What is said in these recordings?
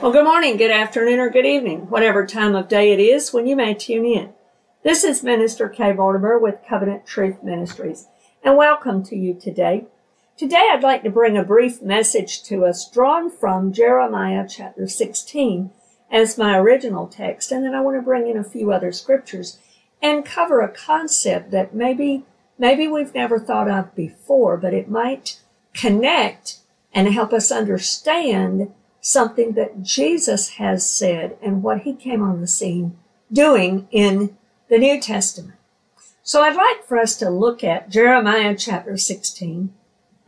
Well, good morning, good afternoon, or good evening, whatever time of day it is when you may tune in. This is Minister Kay Mortimer with Covenant Truth Ministries, and welcome to you today. Today I'd like to bring a brief message to us drawn from Jeremiah chapter 16 as my original text, and then I want to bring in a few other scriptures and cover a concept that maybe, maybe we've never thought of before, but it might connect and help us understand something that Jesus has said and what he came on the scene doing in the New Testament. So I'd like for us to look at Jeremiah chapter 16,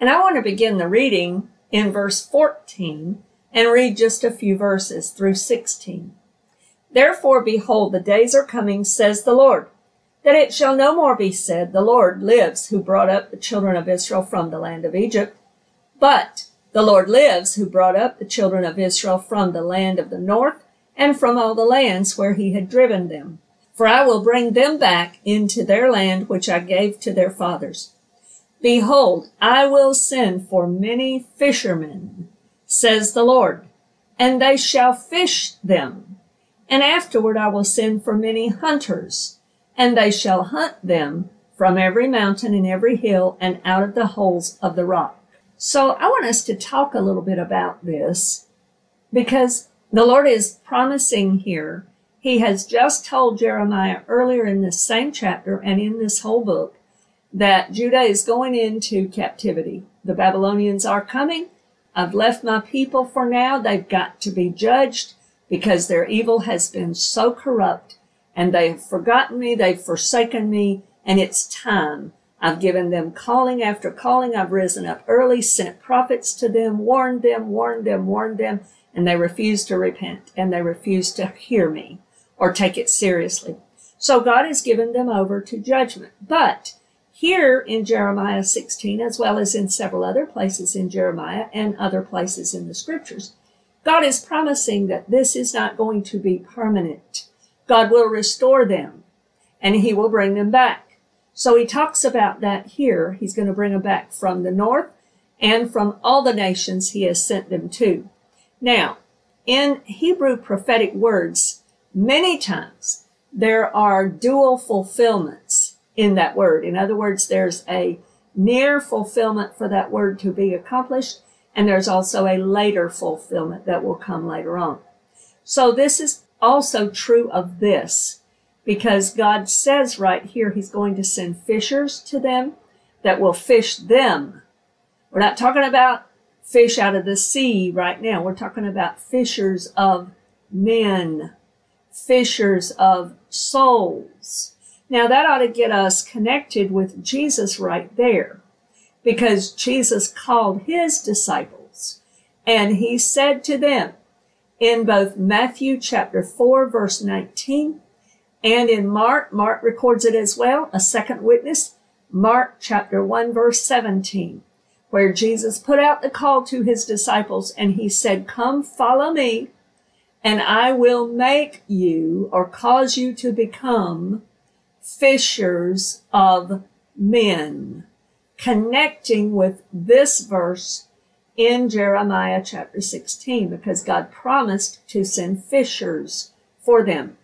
and I want to begin the reading in verse 14 and read just a few verses through 16. Therefore, behold, the days are coming, says the Lord, that it shall no more be said, The Lord lives, who brought up the children of Israel from the land of Egypt. But the Lord lives, who brought up the children of Israel from the land of the north and from all the lands where he had driven them. For I will bring them back into their land which I gave to their fathers. Behold, I will send for many fishermen, says the Lord, and they shall fish them. And afterward I will send for many hunters, and they shall hunt them from every mountain and every hill and out of the holes of the rock. So I want us to talk a little bit about this because the Lord is promising here. He has just told Jeremiah earlier in this same chapter and in this whole book that Judah is going into captivity. The Babylonians are coming. I've left my people for now. They've got to be judged because their evil has been so corrupt and they've forgotten me. They've forsaken me and it's time I've given them calling after calling. I've risen up early, sent prophets to them, warned them, warned them, warned them, and they refuse to repent and they refuse to hear me or take it seriously. So God has given them over to judgment. But here in Jeremiah 16, as well as in several other places in Jeremiah and other places in the scriptures, God is promising that this is not going to be permanent. God will restore them and he will bring them back. So he talks about that here. He's going to bring them back from the north and from all the nations he has sent them to. Now, in Hebrew prophetic words, many times there are dual fulfillments in that word. In other words, there's a near fulfillment for that word to be accomplished, and there's also a later fulfillment that will come later on. So this is also true of this because God says right here He's going to send fishers to them that will fish them. We're not talking about fish out of the sea right now. We're talking about fishers of men, fishers of souls. Now that ought to get us connected with Jesus right there because Jesus called his disciples and he said to them in both Matthew chapter 4 verse 19 and in Mark, Mark records it as well, a second witness, Mark chapter 1 verse 17, where Jesus put out the call to his disciples and he said, come follow me and I will make you or cause you to become fishers of men. Connecting with this verse in Jeremiah chapter 16 because God promised to send fishers for them.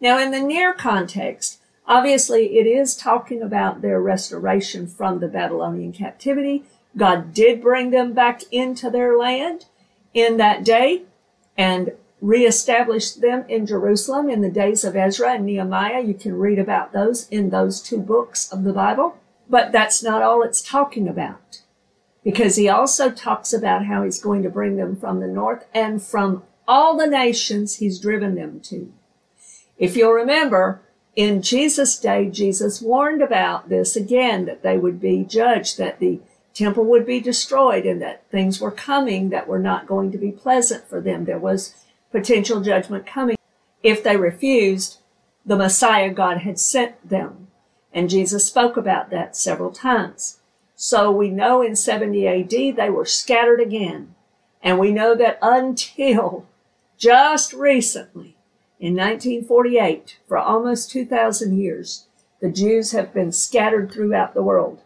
Now, in the near context, obviously it is talking about their restoration from the Babylonian captivity. God did bring them back into their land in that day and reestablished them in Jerusalem in the days of Ezra and Nehemiah. You can read about those in those two books of the Bible. But that's not all it's talking about. Because he also talks about how he's going to bring them from the north and from all the nations he's driven them to. If you'll remember, in Jesus' day, Jesus warned about this again, that they would be judged, that the temple would be destroyed, and that things were coming that were not going to be pleasant for them. There was potential judgment coming if they refused the Messiah God had sent them. And Jesus spoke about that several times. So we know in 70 AD they were scattered again. And we know that until just recently, in 1948, for almost 2,000 years, the Jews have been scattered throughout the world.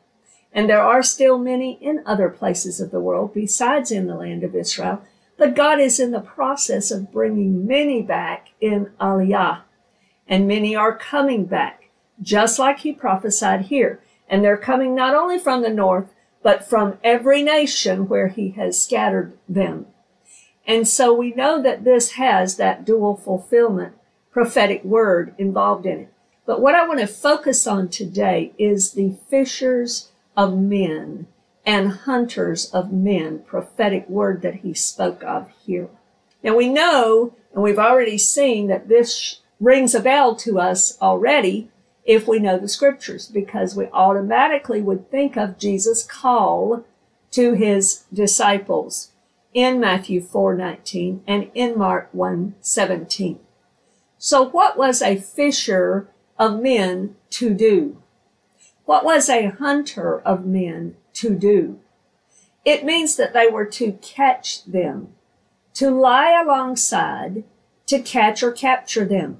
And there are still many in other places of the world besides in the land of Israel, But God is in the process of bringing many back in Aliyah. And many are coming back, just like he prophesied here. And they're coming not only from the north, but from every nation where he has scattered them. And so we know that this has that dual fulfillment prophetic word involved in it. But what I want to focus on today is the fishers of men and hunters of men prophetic word that he spoke of here. Now we know, and we've already seen that this rings a bell to us already if we know the scriptures, because we automatically would think of Jesus' call to his disciples in Matthew 4:19 and in Mark 1:17. So what was a fisher of men to do? What was a hunter of men to do? It means that they were to catch them, to lie alongside, to catch or capture them.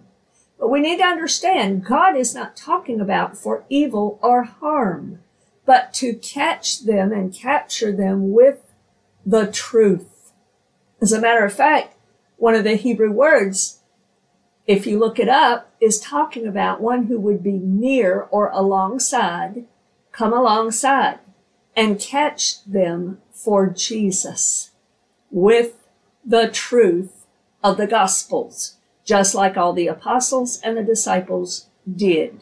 But we need to understand God is not talking about for evil or harm, but to catch them and capture them with the truth. As a matter of fact, one of the Hebrew words, if you look it up, is talking about one who would be near or alongside, come alongside and catch them for Jesus with the truth of the Gospels just like all the apostles and the disciples did.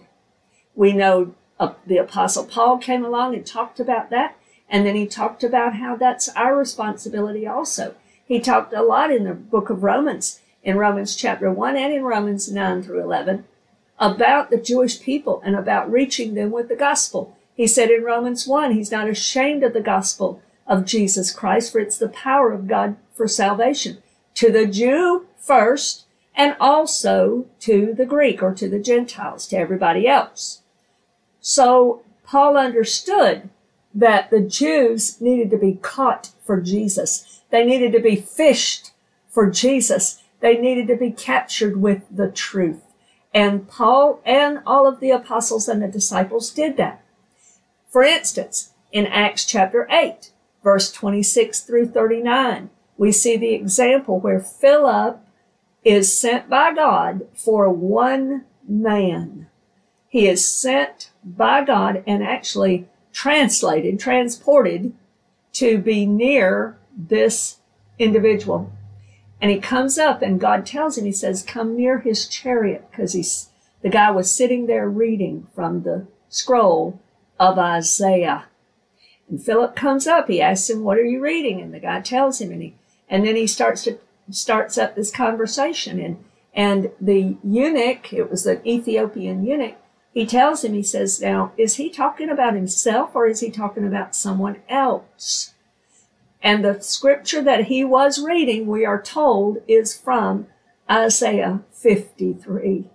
We know uh, the apostle Paul came along and talked about that. And then he talked about how that's our responsibility also. He talked a lot in the book of Romans, in Romans chapter 1 and in Romans 9 through 11, about the Jewish people and about reaching them with the gospel. He said in Romans 1, he's not ashamed of the gospel of Jesus Christ, for it's the power of God for salvation. To the Jew first, and also to the Greek or to the Gentiles, to everybody else. So Paul understood that the Jews needed to be caught for Jesus. They needed to be fished for Jesus. They needed to be captured with the truth. And Paul and all of the apostles and the disciples did that. For instance, in Acts chapter 8, verse 26 through 39, we see the example where Philip is sent by God for one man. He is sent by God and actually translated, transported to be near this individual. And he comes up and God tells him, he says, come near his chariot because he's, the guy was sitting there reading from the scroll of Isaiah. And Philip comes up. He asks him, what are you reading? And the guy tells him and he, and then he starts to starts up this conversation and and the eunuch, it was an Ethiopian eunuch, he tells him, he says, now, is he talking about himself or is he talking about someone else? And the scripture that he was reading, we are told, is from Isaiah 53.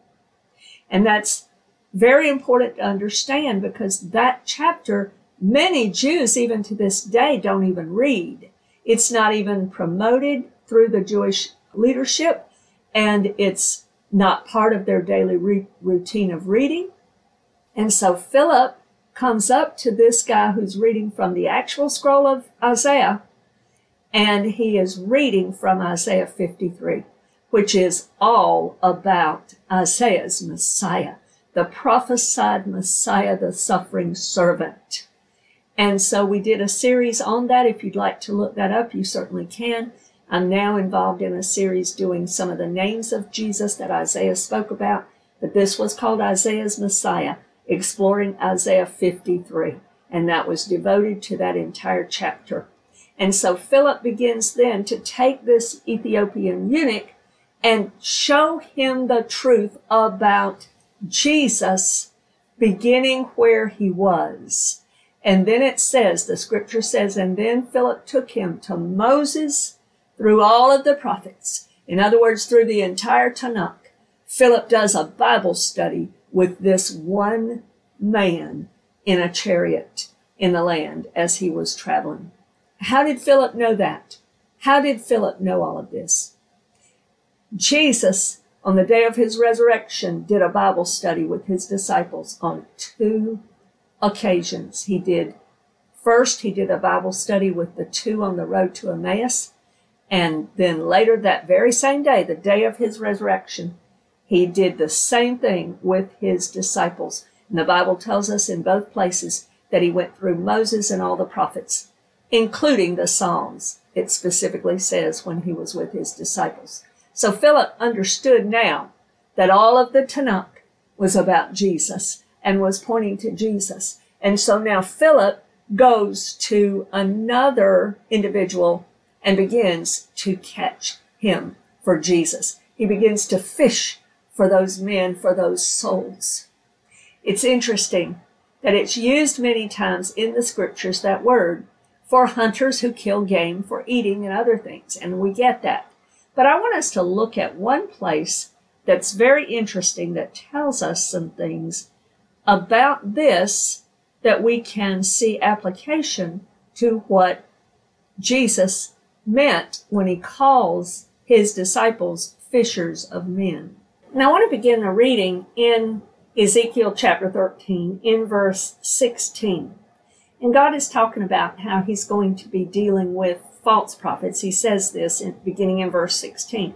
And that's very important to understand because that chapter, many Jews, even to this day, don't even read. It's not even promoted through the Jewish leadership, and it's not part of their daily re- routine of reading. And so Philip comes up to this guy who's reading from the actual scroll of Isaiah, and he is reading from Isaiah 53, which is all about Isaiah's Messiah, the prophesied Messiah, the suffering servant. And so we did a series on that. If you'd like to look that up, you certainly can. I'm now involved in a series doing some of the names of Jesus that Isaiah spoke about, but this was called Isaiah's Messiah, exploring Isaiah 53. And that was devoted to that entire chapter. And so Philip begins then to take this Ethiopian eunuch and show him the truth about Jesus beginning where he was. And then it says, the scripture says, and then Philip took him to Moses through all of the prophets. In other words, through the entire Tanakh, Philip does a Bible study with this one man in a chariot in the land as he was traveling. How did Philip know that? How did Philip know all of this? Jesus, on the day of his resurrection, did a Bible study with his disciples on two occasions. He did, first, he did a Bible study with the two on the road to Emmaus, And then later that very same day, the day of his resurrection, he did the same thing with his disciples. And the Bible tells us in both places that he went through Moses and all the prophets, including the Psalms. It specifically says when he was with his disciples. So Philip understood now that all of the Tanakh was about Jesus and was pointing to Jesus. And so now Philip goes to another individual and begins to catch him for Jesus. He begins to fish for those men, for those souls. It's interesting that it's used many times in the scriptures, that word, for hunters who kill game for eating and other things. And we get that. But I want us to look at one place that's very interesting that tells us some things about this that we can see application to what Jesus meant when he calls his disciples fishers of men. Now I want to begin the reading in Ezekiel chapter 13 in verse 16. And God is talking about how he's going to be dealing with false prophets. He says this in, beginning in verse 16.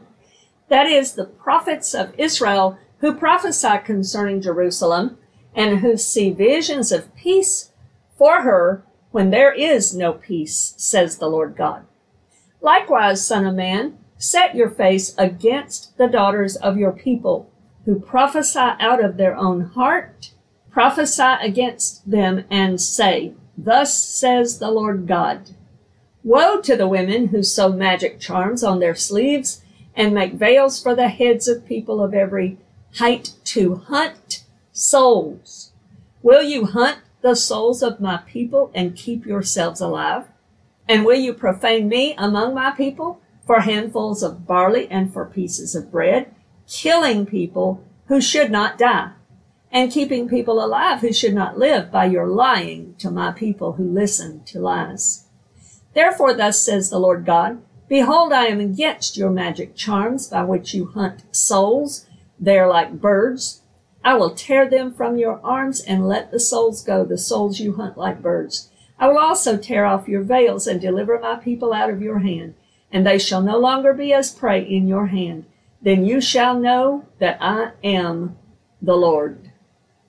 That is the prophets of Israel who prophesy concerning Jerusalem and who see visions of peace for her when there is no peace, says the Lord God. Likewise, son of man, set your face against the daughters of your people who prophesy out of their own heart, prophesy against them and say, Thus says the Lord God. Woe to the women who sew magic charms on their sleeves and make veils for the heads of people of every height to hunt souls. Will you hunt the souls of my people and keep yourselves alive? And will you profane me among my people for handfuls of barley and for pieces of bread, killing people who should not die, and keeping people alive who should not live by your lying to my people who listen to lies? Therefore, thus says the Lord God, Behold, I am against your magic charms by which you hunt souls. They are like birds. I will tear them from your arms and let the souls go, the souls you hunt like birds. I will also tear off your veils and deliver my people out of your hand, and they shall no longer be as prey in your hand. Then you shall know that I am the Lord.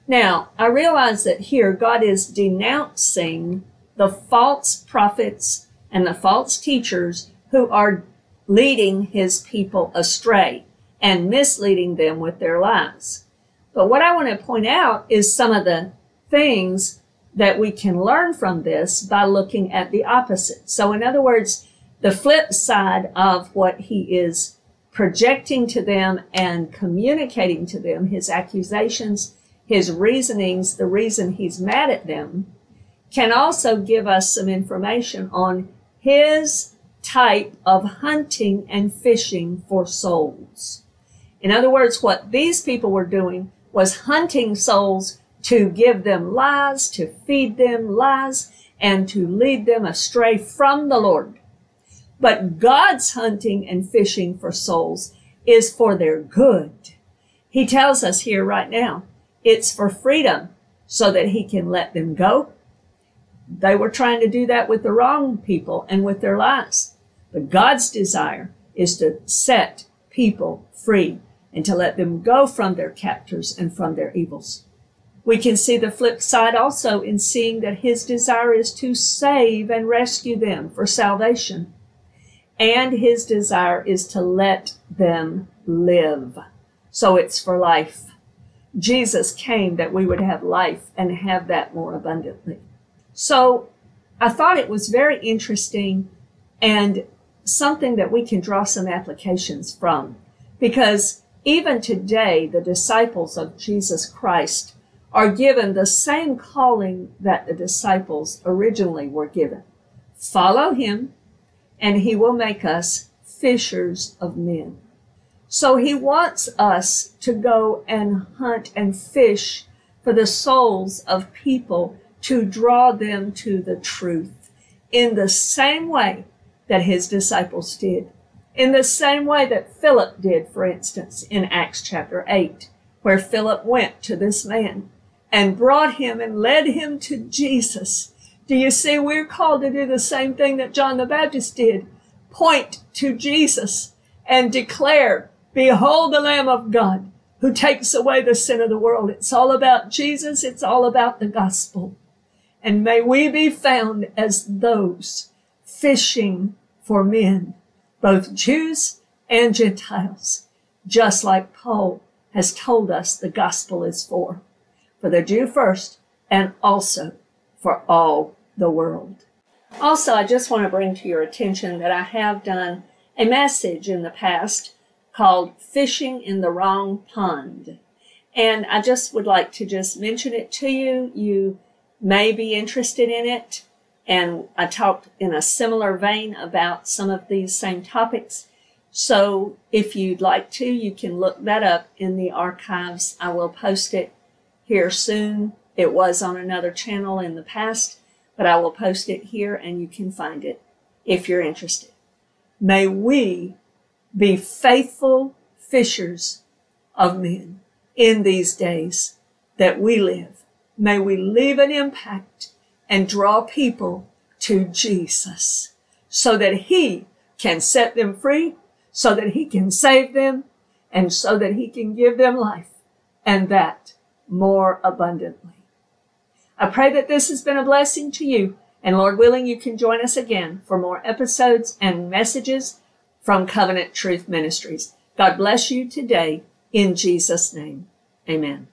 Now, I realize that here God is denouncing the false prophets and the false teachers who are leading his people astray and misleading them with their lies. But what I want to point out is some of the things that we can learn from this by looking at the opposite. So in other words, the flip side of what he is projecting to them and communicating to them, his accusations, his reasonings, the reason he's mad at them, can also give us some information on his type of hunting and fishing for souls. In other words, what these people were doing was hunting souls to give them lies, to feed them lies, and to lead them astray from the Lord. But God's hunting and fishing for souls is for their good. He tells us here right now, it's for freedom so that he can let them go. They were trying to do that with the wrong people and with their lies. But God's desire is to set people free and to let them go from their captors and from their evils. We can see the flip side also in seeing that his desire is to save and rescue them for salvation. And his desire is to let them live. So it's for life. Jesus came that we would have life and have that more abundantly. So I thought it was very interesting and something that we can draw some applications from because even today, the disciples of Jesus Christ are given the same calling that the disciples originally were given. Follow him, and he will make us fishers of men. So he wants us to go and hunt and fish for the souls of people to draw them to the truth in the same way that his disciples did in the same way that Philip did, for instance, in Acts chapter 8, where Philip went to this man and brought him and led him to Jesus. Do you see we're called to do the same thing that John the Baptist did? point to Jesus and declare, behold the Lamb of God who takes away the sin of the world. It's all about Jesus. It's all about the gospel. And may we be found as those fishing for men, both Jews and Gentiles, just like Paul has told us the gospel is for, for the Jew first and also for all the world. Also, I just want to bring to your attention that I have done a message in the past called Fishing in the Wrong Pond. And I just would like to just mention it to you. You may be interested in it. And I talked in a similar vein about some of these same topics. So if you'd like to, you can look that up in the archives. I will post it here soon. It was on another channel in the past, but I will post it here and you can find it if you're interested. May we be faithful fishers of men in these days that we live. May we leave an impact and draw people to Jesus so that he can set them free, so that he can save them, and so that he can give them life and that more abundantly. I pray that this has been a blessing to you. And Lord willing, you can join us again for more episodes and messages from Covenant Truth Ministries. God bless you today in Jesus' name. Amen.